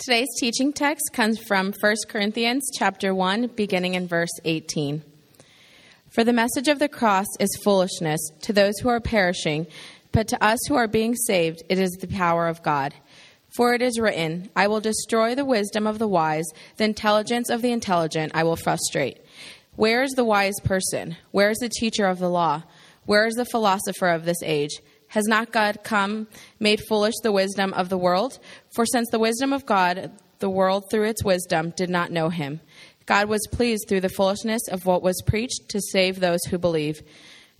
Today's teaching text comes from 1 Corinthians chapter 1 beginning in verse 18. For the message of the cross is foolishness to those who are perishing, but to us who are being saved it is the power of God. For it is written, I will destroy the wisdom of the wise, the intelligence of the intelligent I will frustrate. Where is the wise person? Where is the teacher of the law? Where is the philosopher of this age? Has not God come, made foolish the wisdom of the world? For since the wisdom of God, the world through its wisdom did not know him. God was pleased through the foolishness of what was preached to save those who believe.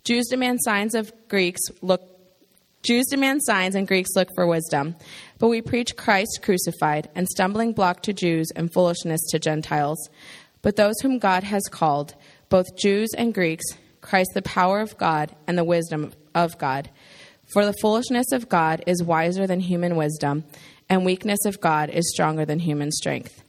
Jews demand signs of Greeks look Jews demand signs and Greeks look for wisdom. But we preach Christ crucified, and stumbling block to Jews and foolishness to Gentiles. But those whom God has called, both Jews and Greeks, Christ the power of God and the wisdom of God. For the foolishness of God is wiser than human wisdom, and weakness of God is stronger than human strength.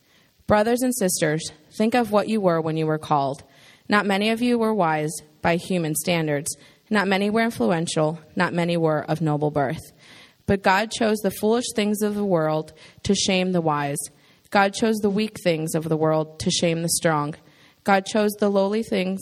Brothers and sisters, think of what you were when you were called. Not many of you were wise by human standards, not many were influential, not many were of noble birth. But God chose the foolish things of the world to shame the wise. God chose the weak things of the world to shame the strong. God chose the lowly things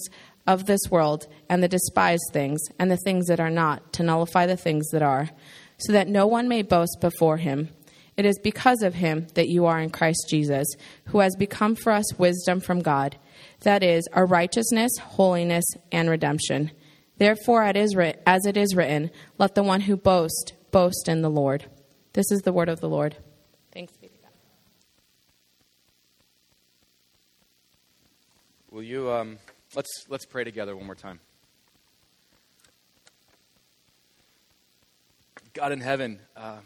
of this world and the despised things and the things that are not to nullify the things that are, so that no one may boast before him. It is because of him that you are in Christ Jesus, who has become for us wisdom from God, that is, our righteousness, holiness, and redemption. Therefore, as it is written, let the one who boasts boast in the Lord. This is the word of the Lord. Thanks be to God. Will you um, Let's, let's pray together one more time. God in heaven, uh,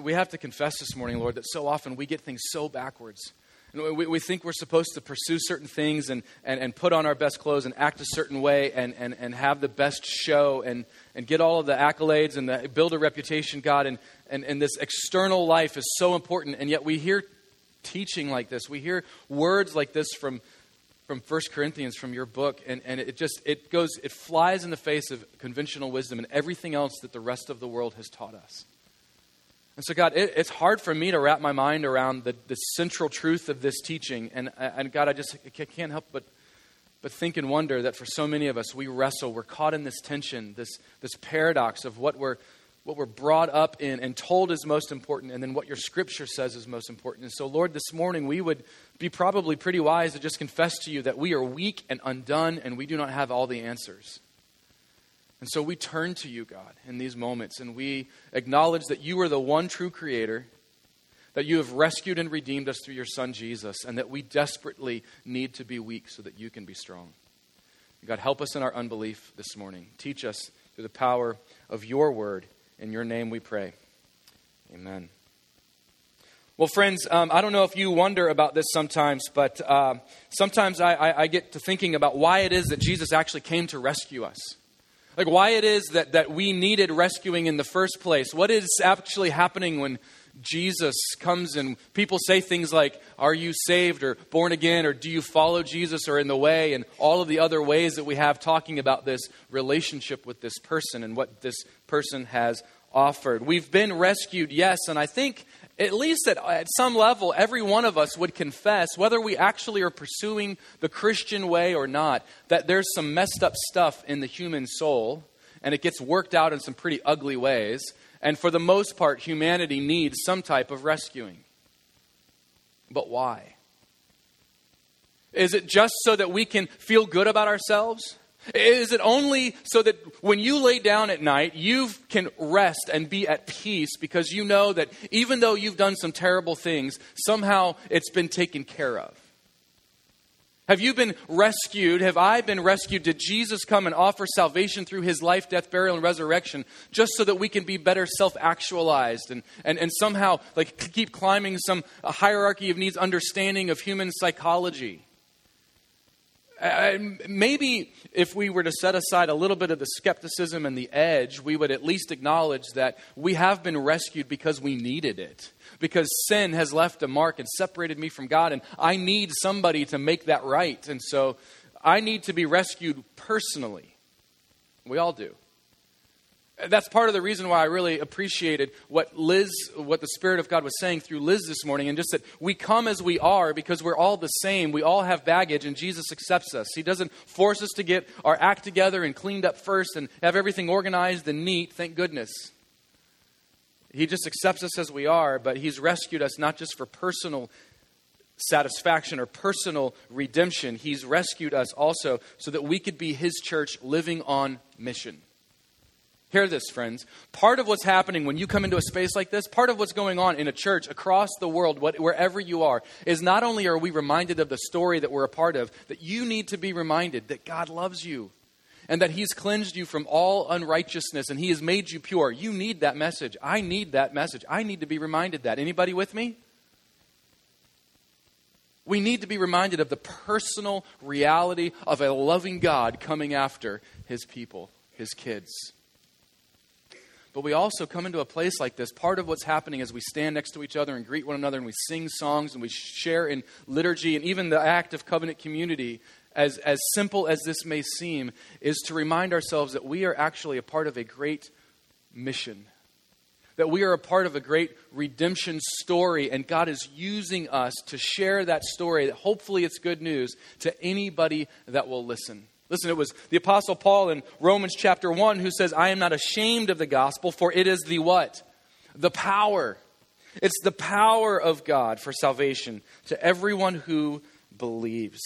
we have to confess this morning, Lord, that so often we get things so backwards. And we, we think we're supposed to pursue certain things and, and, and put on our best clothes and act a certain way and, and, and have the best show and, and get all of the accolades and the, build a reputation, God. And, and, and this external life is so important. And yet we hear teaching like this, we hear words like this from from 1 Corinthians from your book, and, and it just it goes it flies in the face of conventional wisdom and everything else that the rest of the world has taught us. And so, God, it, it's hard for me to wrap my mind around the, the central truth of this teaching. And, and God, I just I can't help but, but think and wonder that for so many of us, we wrestle. We're caught in this tension, this, this paradox of what we're, what we're brought up in and told is most important, and then what your scripture says is most important. And so, Lord, this morning we would be probably pretty wise to just confess to you that we are weak and undone and we do not have all the answers. And so we turn to you, God, in these moments, and we acknowledge that you are the one true creator, that you have rescued and redeemed us through your Son, Jesus, and that we desperately need to be weak so that you can be strong. God, help us in our unbelief this morning. Teach us through the power of your word. In your name we pray. Amen. Well, friends, um, I don't know if you wonder about this sometimes, but uh, sometimes I, I, I, get to thinking about why it is that Jesus actually came to rescue us. Like, why it is that, that we needed rescuing in the first place. What is actually happening when Jesus comes and people say things like, Are you saved or born again or do you follow Jesus or in the way? And all of the other ways that we have talking about this relationship with this person and what this person has offered. We've been rescued, yes, and I think at least at, at some level, every one of us would confess, whether we actually are pursuing the Christian way or not, that there's some messed up stuff in the human soul, and it gets worked out in some pretty ugly ways. And for the most part, humanity needs some type of rescuing. But why? Is it just so that we can feel good about ourselves? Is it only so that when you lay down at night, you can rest and be at peace because you know that even though you've done some terrible things, somehow it's been taken care of? Have you been rescued? Have I been rescued? Did Jesus come and offer salvation through his life, death, burial, and resurrection just so that we can be better self actualized and, and, and somehow like keep climbing some hierarchy of needs understanding of human psychology? Uh, maybe if we were to set aside a little bit of the skepticism and the edge, we would at least acknowledge that we have been rescued because we needed it. Because sin has left a mark and separated me from God, and I need somebody to make that right. And so I need to be rescued personally. We all do. That's part of the reason why I really appreciated what Liz, what the Spirit of God was saying through Liz this morning, and just that we come as we are because we're all the same. We all have baggage, and Jesus accepts us. He doesn't force us to get our act together and cleaned up first and have everything organized and neat, thank goodness. He just accepts us as we are, but He's rescued us not just for personal satisfaction or personal redemption. He's rescued us also so that we could be His church living on mission. Hear this, friends. Part of what's happening when you come into a space like this, part of what's going on in a church across the world, wherever you are, is not only are we reminded of the story that we're a part of, that you need to be reminded that God loves you and that He's cleansed you from all unrighteousness and He has made you pure. You need that message. I need that message. I need to be reminded that. Anybody with me? We need to be reminded of the personal reality of a loving God coming after His people, His kids. But we also come into a place like this. Part of what's happening as we stand next to each other and greet one another and we sing songs and we share in liturgy and even the act of covenant community, as, as simple as this may seem, is to remind ourselves that we are actually a part of a great mission. That we are a part of a great redemption story, and God is using us to share that story, that hopefully it's good news to anybody that will listen. Listen, it was the Apostle Paul in Romans chapter 1 who says, I am not ashamed of the gospel, for it is the what? The power. It's the power of God for salvation to everyone who believes.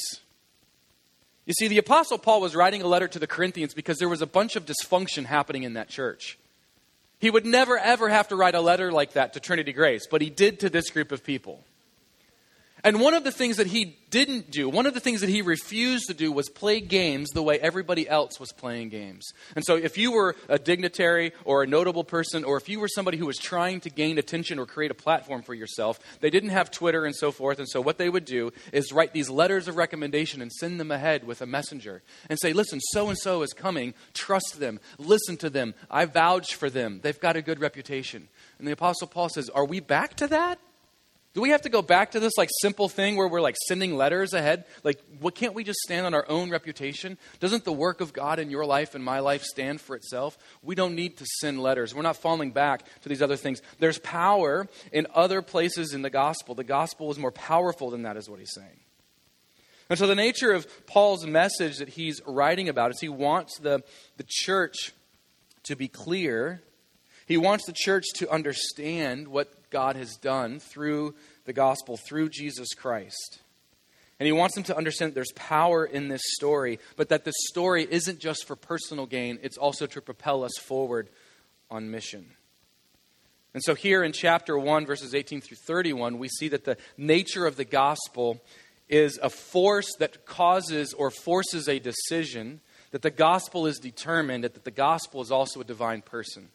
You see, the Apostle Paul was writing a letter to the Corinthians because there was a bunch of dysfunction happening in that church. He would never, ever have to write a letter like that to Trinity Grace, but he did to this group of people. And one of the things that he didn't do, one of the things that he refused to do was play games the way everybody else was playing games. And so if you were a dignitary or a notable person, or if you were somebody who was trying to gain attention or create a platform for yourself, they didn't have Twitter and so forth. And so what they would do is write these letters of recommendation and send them ahead with a messenger and say, listen, so and so is coming. Trust them. Listen to them. I vouch for them. They've got a good reputation. And the Apostle Paul says, Are we back to that? Do we have to go back to this like simple thing where we're like sending letters ahead? Like, what can't we just stand on our own reputation? Doesn't the work of God in your life and my life stand for itself? We don't need to send letters. We're not falling back to these other things. There's power in other places in the gospel. The gospel is more powerful than that, is what he's saying. And so, the nature of Paul's message that he's writing about is he wants the, the church to be clear. He wants the church to understand what God has done through the gospel, through Jesus Christ. And he wants them to understand that there's power in this story, but that the story isn't just for personal gain, it's also to propel us forward on mission. And so, here in chapter 1, verses 18 through 31, we see that the nature of the gospel is a force that causes or forces a decision, that the gospel is determined, that the gospel is also a divine person.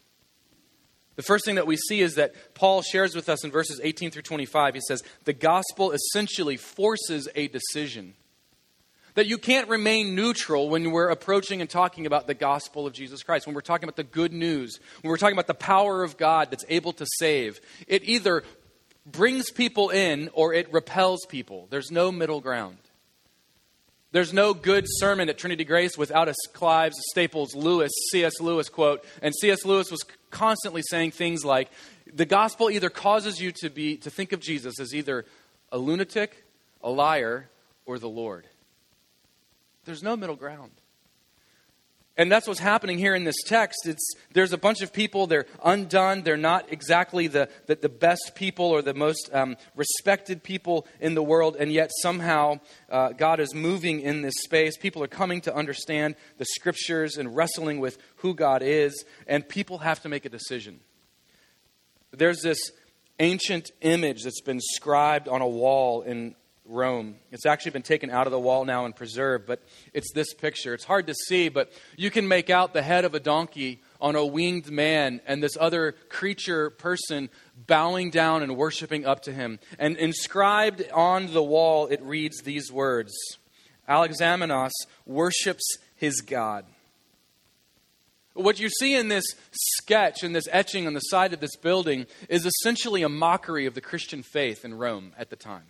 The first thing that we see is that Paul shares with us in verses 18 through 25. He says, The gospel essentially forces a decision. That you can't remain neutral when we're approaching and talking about the gospel of Jesus Christ, when we're talking about the good news, when we're talking about the power of God that's able to save. It either brings people in or it repels people. There's no middle ground. There's no good sermon at Trinity Grace without a Clives Staples Lewis, C.S. Lewis quote. And C.S. Lewis was constantly saying things like the gospel either causes you to, be, to think of Jesus as either a lunatic, a liar, or the Lord. There's no middle ground. And that's what's happening here in this text. It's, there's a bunch of people, they're undone, they're not exactly the, the, the best people or the most um, respected people in the world, and yet somehow uh, God is moving in this space. People are coming to understand the scriptures and wrestling with who God is, and people have to make a decision. There's this ancient image that's been scribed on a wall in Rome. It's actually been taken out of the wall now and preserved, but it's this picture. It's hard to see, but you can make out the head of a donkey on a winged man and this other creature person bowing down and worshiping up to him. And inscribed on the wall, it reads these words Alexamenos worships his God. What you see in this sketch, in this etching on the side of this building, is essentially a mockery of the Christian faith in Rome at the time.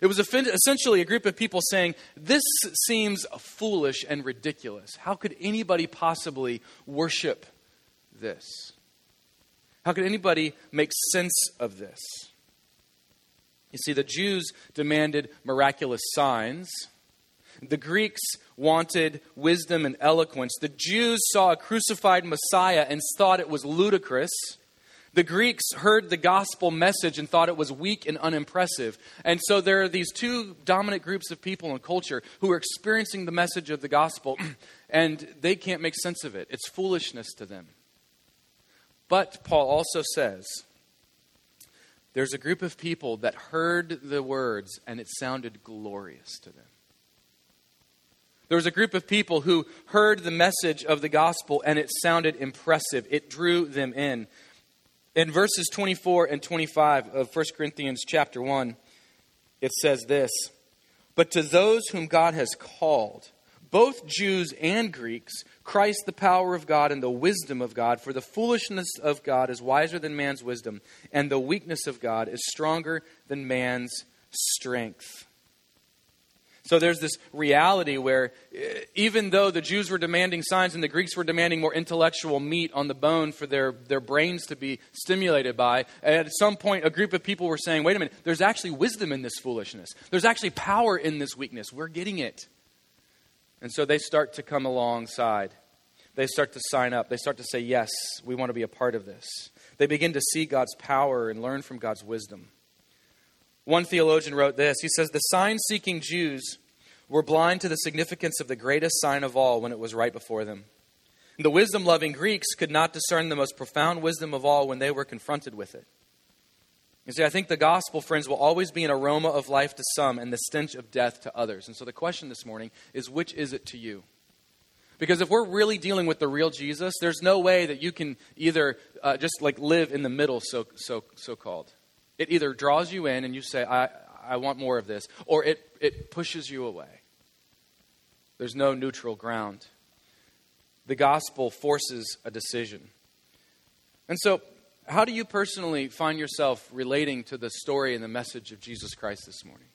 It was essentially a group of people saying, This seems foolish and ridiculous. How could anybody possibly worship this? How could anybody make sense of this? You see, the Jews demanded miraculous signs. The Greeks wanted wisdom and eloquence. The Jews saw a crucified Messiah and thought it was ludicrous. The Greeks heard the gospel message and thought it was weak and unimpressive. And so there are these two dominant groups of people in culture who are experiencing the message of the gospel, and they can't make sense of it. It's foolishness to them. But Paul also says there's a group of people that heard the words and it sounded glorious to them. There was a group of people who heard the message of the gospel and it sounded impressive. It drew them in. In verses 24 and 25 of 1 Corinthians chapter 1, it says this But to those whom God has called, both Jews and Greeks, Christ the power of God and the wisdom of God, for the foolishness of God is wiser than man's wisdom, and the weakness of God is stronger than man's strength. So there's this reality where eh, even though the Jews were demanding signs and the Greeks were demanding more intellectual meat on the bone for their, their brains to be stimulated by, at some point a group of people were saying, wait a minute, there's actually wisdom in this foolishness. There's actually power in this weakness. We're getting it. And so they start to come alongside. They start to sign up. They start to say, yes, we want to be a part of this. They begin to see God's power and learn from God's wisdom. One theologian wrote this He says, The sign seeking Jews were blind to the significance of the greatest sign of all when it was right before them. The wisdom loving Greeks could not discern the most profound wisdom of all when they were confronted with it. You see, I think the gospel, friends, will always be an aroma of life to some and the stench of death to others. And so the question this morning is which is it to you? Because if we're really dealing with the real Jesus, there's no way that you can either uh, just like live in the middle, so, so, so called. It either draws you in and you say, I, I want more of this, or it, it pushes you away. There's no neutral ground. The gospel forces a decision. And so, how do you personally find yourself relating to the story and the message of Jesus Christ this morning?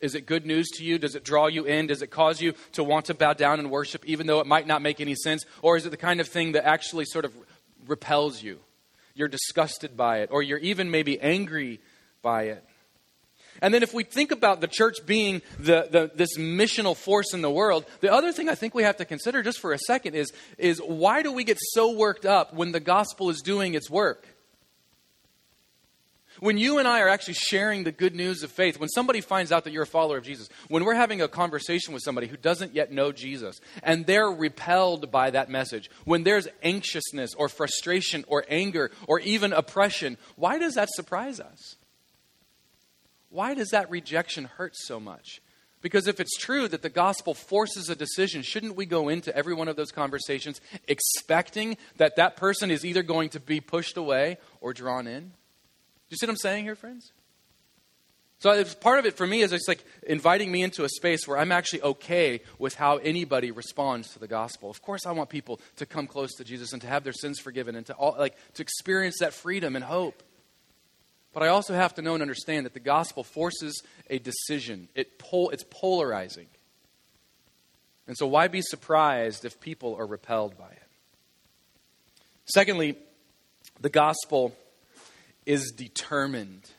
Is it good news to you? Does it draw you in? Does it cause you to want to bow down and worship, even though it might not make any sense? Or is it the kind of thing that actually sort of repels you? you're disgusted by it, or you're even maybe angry by it. And then if we think about the church being the, the, this missional force in the world, the other thing I think we have to consider just for a second is, is why do we get so worked up when the gospel is doing its work? When you and I are actually sharing the good news of faith, when somebody finds out that you're a follower of Jesus, when we're having a conversation with somebody who doesn't yet know Jesus, and they're repelled by that message, when there's anxiousness or frustration or anger or even oppression, why does that surprise us? Why does that rejection hurt so much? Because if it's true that the gospel forces a decision, shouldn't we go into every one of those conversations expecting that that person is either going to be pushed away or drawn in? Do you see what I'm saying here, friends? So it's part of it for me is it's like inviting me into a space where I'm actually okay with how anybody responds to the gospel. Of course, I want people to come close to Jesus and to have their sins forgiven and to all, like to experience that freedom and hope. But I also have to know and understand that the gospel forces a decision. It pol- it's polarizing. And so why be surprised if people are repelled by it? Secondly, the gospel is determined.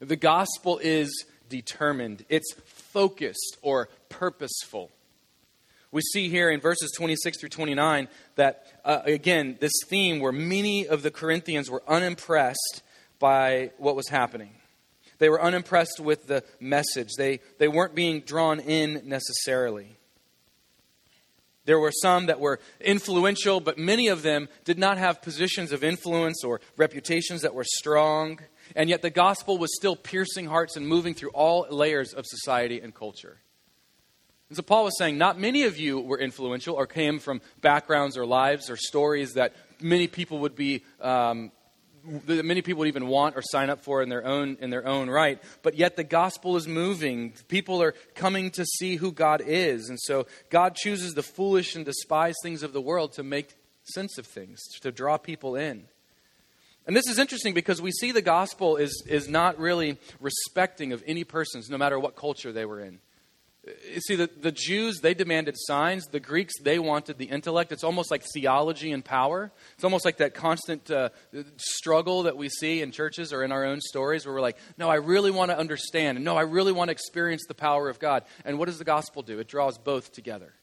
The gospel is determined, it's focused or purposeful. We see here in verses 26 through 29 that, uh, again, this theme where many of the Corinthians were unimpressed by what was happening. They were unimpressed with the message, they, they weren't being drawn in necessarily. There were some that were influential, but many of them did not have positions of influence or reputations that were strong. And yet the gospel was still piercing hearts and moving through all layers of society and culture. And so Paul was saying, not many of you were influential or came from backgrounds or lives or stories that many people would be um, that many people would even want or sign up for in their own in their own right. But yet the gospel is moving. People are coming to see who god is. And so god chooses the foolish and despised things of the world to make sense of things to draw people in. And this is interesting because we see the gospel is, is not really respecting of any persons no matter what culture they were in See, the, the Jews, they demanded signs. The Greeks, they wanted the intellect. It's almost like theology and power. It's almost like that constant uh, struggle that we see in churches or in our own stories where we're like, no, I really want to understand. And no, I really want to experience the power of God. And what does the gospel do? It draws both together.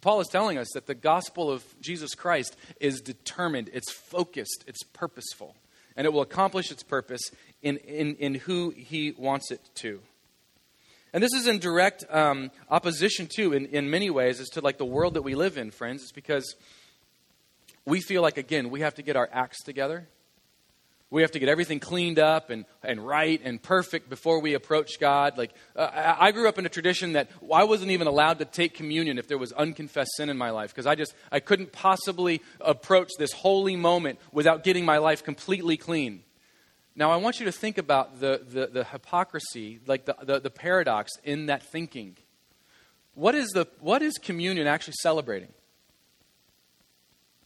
Paul is telling us that the gospel of Jesus Christ is determined, it's focused, it's purposeful, and it will accomplish its purpose in, in, in who he wants it to. And this is in direct um, opposition, too, in, in many ways, as to like the world that we live in, friends. It's because we feel like, again, we have to get our acts together. We have to get everything cleaned up and, and right and perfect before we approach God. Like, uh, I, I grew up in a tradition that I wasn't even allowed to take communion if there was unconfessed sin in my life because I just, I couldn't possibly approach this holy moment without getting my life completely clean. Now, I want you to think about the, the, the hypocrisy, like the, the, the, paradox in that thinking. What is, the, what is communion actually celebrating?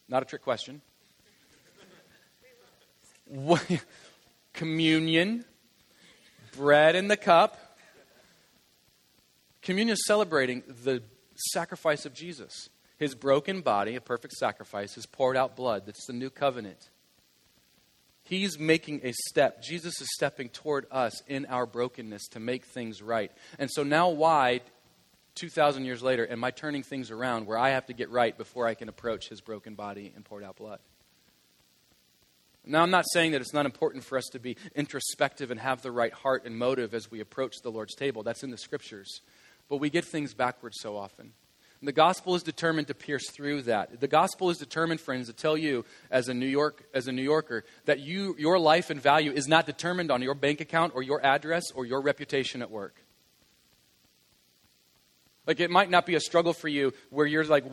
Not a trick question. What, communion, bread in the cup. Communion is celebrating the sacrifice of Jesus. His broken body, a perfect sacrifice, his poured out blood. That's the new covenant. He's making a step. Jesus is stepping toward us in our brokenness to make things right. And so now, why, 2,000 years later, am I turning things around where I have to get right before I can approach his broken body and poured out blood? Now, I'm not saying that it's not important for us to be introspective and have the right heart and motive as we approach the Lord's table. That's in the scriptures. But we get things backwards so often. And the gospel is determined to pierce through that. The gospel is determined, friends, to tell you as a New York as a New Yorker that you your life and value is not determined on your bank account or your address or your reputation at work. Like it might not be a struggle for you where you're like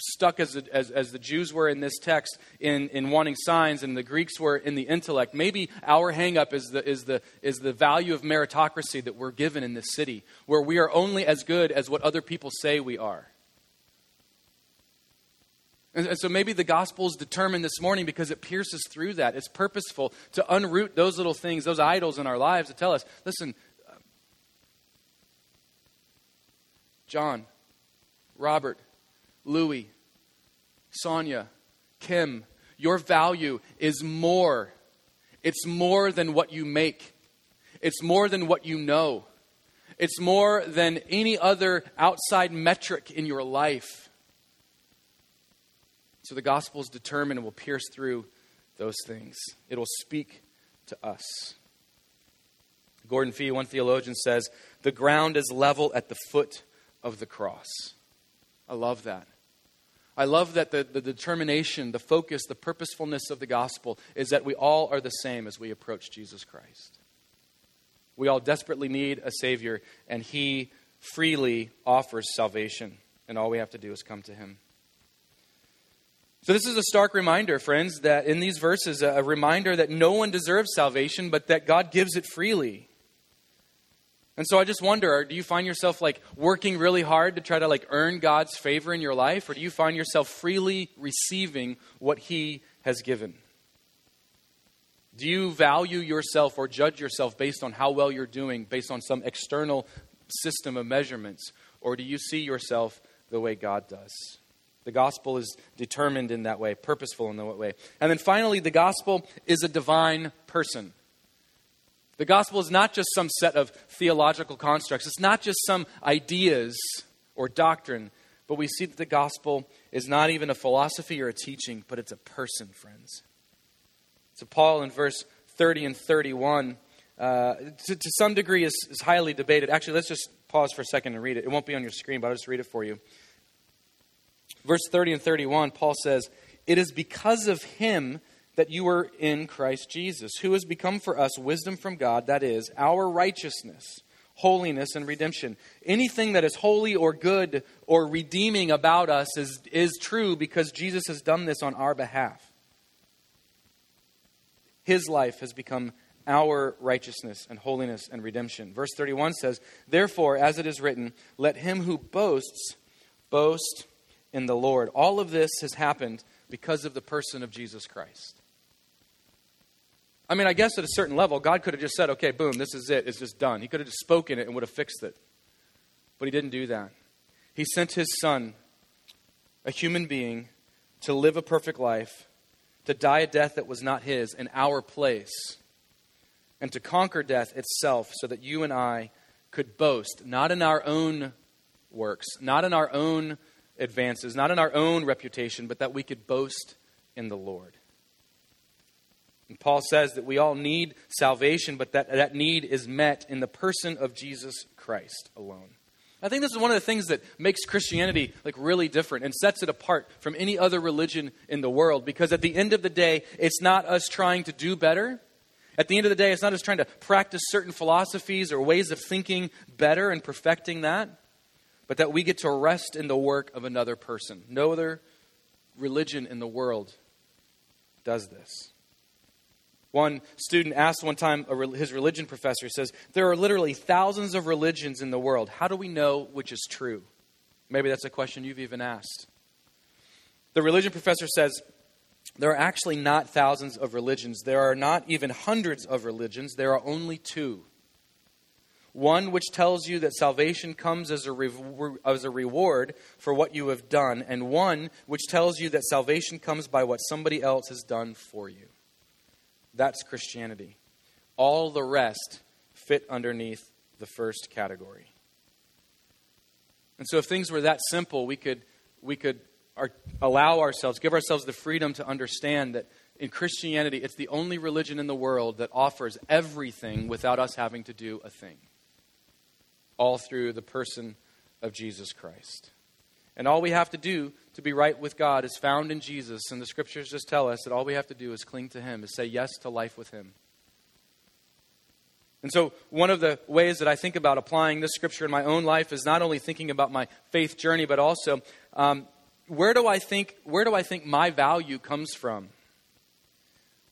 stuck as, as, as the Jews were in this text in, in wanting signs and the Greeks were in the intellect. Maybe our hangup is the, is, the, is the value of meritocracy that we're given in this city, where we are only as good as what other people say we are. And, so maybe the gospel is determined this morning because it pierces through that. It's purposeful to unroot those little things, those idols in our lives to tell us listen, John, Robert, Louis, Sonia, Kim, your value is more. It's more than what you make, it's more than what you know, it's more than any other outside metric in your life. So the gospel is determined and will pierce through those things. It will speak to us. Gordon Fee, one theologian, says, The ground is level at the foot of the cross. I love that. I love that the, the determination, the focus, the purposefulness of the gospel is that we all are the same as we approach Jesus Christ. We all desperately need a Savior, and He freely offers salvation, and all we have to do is come to Him. So, this is a stark reminder, friends, that in these verses, a reminder that no one deserves salvation, but that God gives it freely. And so I just wonder, do you find yourself like working really hard to try to like earn God's favor in your life or do you find yourself freely receiving what he has given? Do you value yourself or judge yourself based on how well you're doing, based on some external system of measurements, or do you see yourself the way God does? The gospel is determined in that way, purposeful in that way. And then finally, the gospel is a divine person. The gospel is not just some set of theological constructs, it's not just some ideas or doctrine, but we see that the gospel is not even a philosophy or a teaching, but it's a person, friends. So, Paul in verse 30 and 31, uh, to, to, some degree, is, is highly debated. Actually, let's just pause for a second and read it. It won't be on your screen, but I'll just read it for you verse 30 and 31, Paul says, It is because of him that you are in Christ Jesus, who has become for us wisdom from God, that is, our righteousness, holiness, and redemption. Anything that is holy or good or redeeming about us is, is true because Jesus has done this on our behalf. His life has become our righteousness and holiness and redemption. Verse 31 says, Therefore, as it is written, let him who boasts boast in the Lord. All of this has happened because of the person of Jesus Christ. I mean, I guess at a certain level, God could have just said, okay, boom, this is it. It's just done. He could have just spoken it and would have fixed it. But he didn't do that. He sent his son, a human being, to live a perfect life, to die a death that was not his in our place, and to conquer death itself so that you and I could boast, not in our own works, not in our own advances, not in our own reputation, but that we could boast in the Lord. And Paul says that we all need salvation, but that that need is met in the person of Jesus Christ alone. I think this is one of the things that makes Christianity like really different and sets it apart from any other religion in the world because at the end of the day, it's not us trying to do better. At the end of the day, it's not us trying to practice certain philosophies or ways of thinking better and perfecting that, but that we get to rest in the work of another person. No other religion in the world does this. One student asked one time his religion professor, says, There are literally thousands of religions in the world. How do we know which is true? Maybe that's a question you've even asked. The religion professor says, There are actually not thousands of religions. There are not even hundreds of religions. There are only two. One which tells you that salvation comes as a, re- as a reward for what you have done, and one which tells you that salvation comes by what somebody else has done for you. That's Christianity. All the rest fit underneath the first category. And so, if things were that simple, we could, we could our, allow ourselves, give ourselves the freedom to understand that in Christianity, it's the only religion in the world that offers everything without us having to do a thing. All through the person of Jesus Christ. And all we have to do to be right with God is found in Jesus. And the scriptures just tell us that all we have to do is cling to Him, is say yes to life with Him. And so, one of the ways that I think about applying this scripture in my own life is not only thinking about my faith journey, but also um, where do I think where do I think my value comes from?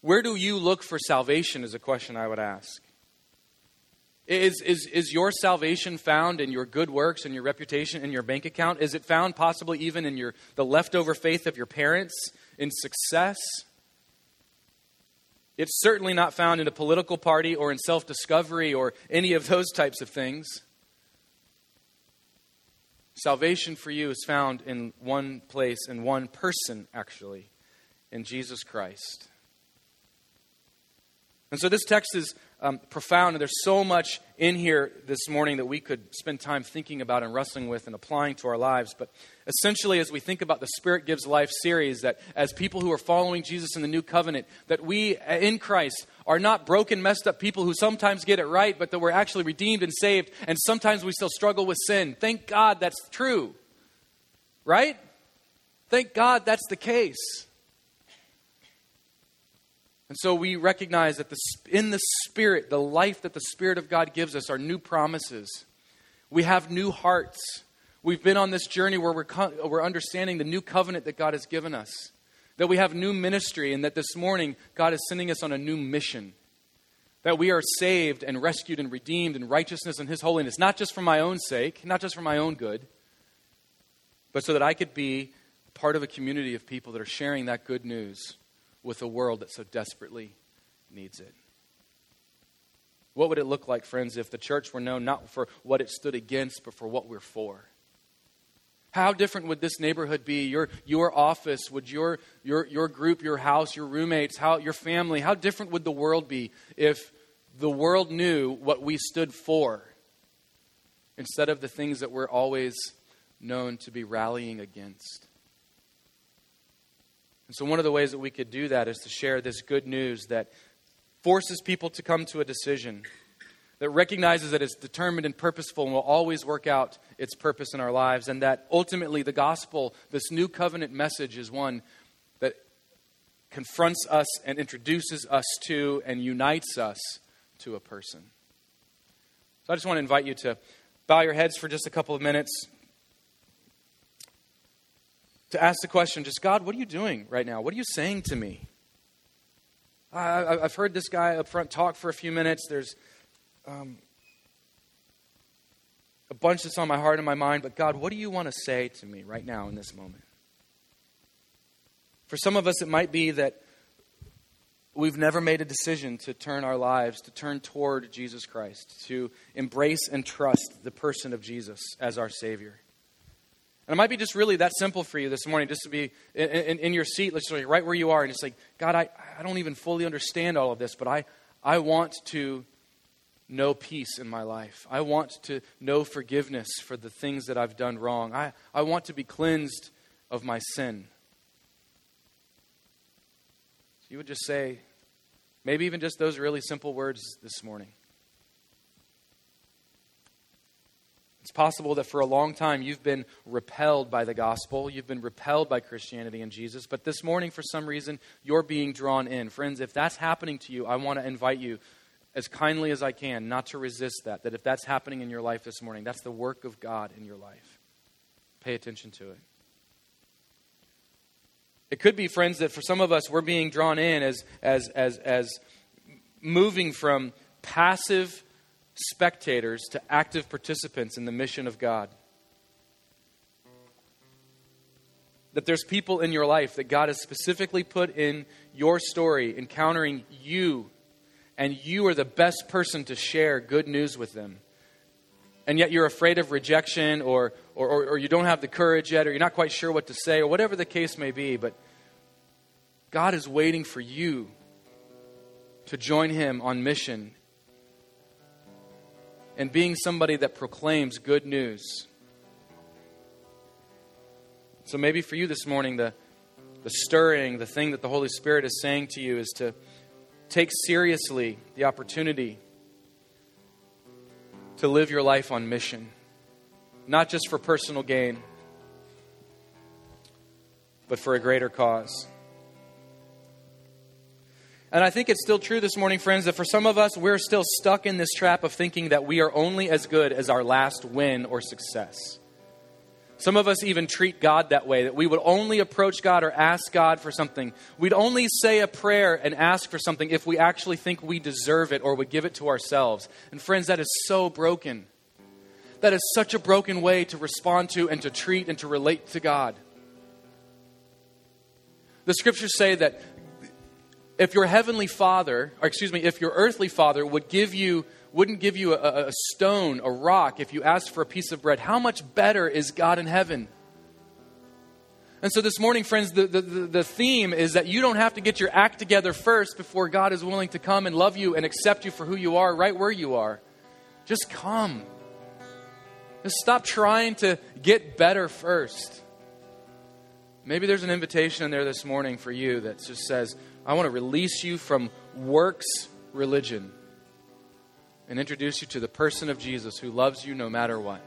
Where do you look for salvation? Is a question I would ask. Is, is, is your salvation found in your good works and your reputation and your bank account? Is it found possibly even in your, the leftover faith of your parents, in success? It's certainly not found in a political party or in self discovery or any of those types of things. Salvation for you is found in one place, in one person, actually, in Jesus Christ. And so this text is um, profound, and there's so much in here this morning that we could spend time thinking about and wrestling with and applying to our lives. But essentially, as we think about the Spirit Gives Life series, that as people who are following Jesus in the new covenant, that we uh, in Christ are not broken, messed up people who sometimes get it right, but that we're actually redeemed and saved, and sometimes we still struggle with sin. Thank God that's true. Right? Thank God that's the case. And so we recognize that the, in the Spirit, the life that the Spirit of God gives us are new promises. We have new hearts. We've been on this journey where we're, co- we're understanding the new covenant that God has given us. That we have new ministry, and that this morning God is sending us on a new mission. That we are saved and rescued and redeemed in righteousness and His holiness, not just for my own sake, not just for my own good, but so that I could be part of a community of people that are sharing that good news with a world that so desperately needs it. What would it look like, friends, if the church were known not for what it stood against, but for what we're for? How different would this neighborhood be? Your, your office, would your, your, your group, your house, your roommates, how, your family, how different would the world be if the world knew what we stood for instead of the things that we're always known to be rallying against? And so, one of the ways that we could do that is to share this good news that forces people to come to a decision, that recognizes that it's determined and purposeful and will always work out its purpose in our lives, and that ultimately the gospel, this new covenant message, is one that confronts us and introduces us to and unites us to a person. So, I just want to invite you to bow your heads for just a couple of minutes to ask the question just, God, what are you doing right now? What are you saying to me? I, have heard this guy up front talk for a few minutes. There's um, a bunch that's on my heart and my mind, but God, what do you want to say to me right now in this moment? For some of us, it might be that we've never made a decision to turn our lives, to turn toward Jesus Christ, to embrace and trust the person of Jesus as our Savior. And it might be just really that simple for you this morning, just to be in, in, in your seat, literally right where you are, and just like, God, I, I don't even fully understand all of this, but I, I want to know peace in my life. I want to know forgiveness for the things that I've done wrong. I, I want to be cleansed of my sin. So you would just say, maybe even just those really simple words this morning. It's possible that for a long time you've been repelled by the gospel, you've been repelled by Christianity and Jesus, but this morning, for some reason, you're being drawn in. Friends, if that's happening to you, I want to invite you as kindly as I can not to resist that. That if that's happening in your life this morning, that's the work of God in your life. Pay attention to it. It could be, friends, that for some of us, we're being drawn in as, as, as, as moving from passive spectators to active participants in the mission of God. That there's people in your life that God has specifically put in your story, encountering you, and you are the best person to share good news with them. And yet you're afraid of rejection, or, or, or, or you don't have the courage yet, or you're not quite sure what to say, or whatever the case may be. But God is waiting for you to join Him on mission and being somebody that proclaims good news. So maybe for you this morning, the, the stirring, the thing that the Holy Spirit is saying to you is to take seriously the opportunity to live your life on mission, not just for personal gain, but for a greater cause. And I think it's still true this morning, friends, that for some of us, we're still stuck in this trap of thinking that we are only as good as our last win or success. Some of us even treat God that way, that we would only approach God or ask God for something. We'd only say a prayer and ask for something if we actually think we deserve it or would give it to ourselves. And friends, that is so broken. That is such a broken way to respond to and to treat and to relate to God. The scriptures say that if your heavenly father, or excuse me, if your earthly father would give you, wouldn't give you a, a, stone, a rock, if you asked for a piece of bread, how much better is God in heaven? And so this morning, friends, the, the, the theme is that you don't have to get your act together first before God is willing to come and love you and accept you for who you are, right where you are. Just come. Just stop trying to get better first. Maybe there's an invitation in there this morning for you that just says, I want to release you from works religion and introduce you to the person of Jesus who loves you no matter what.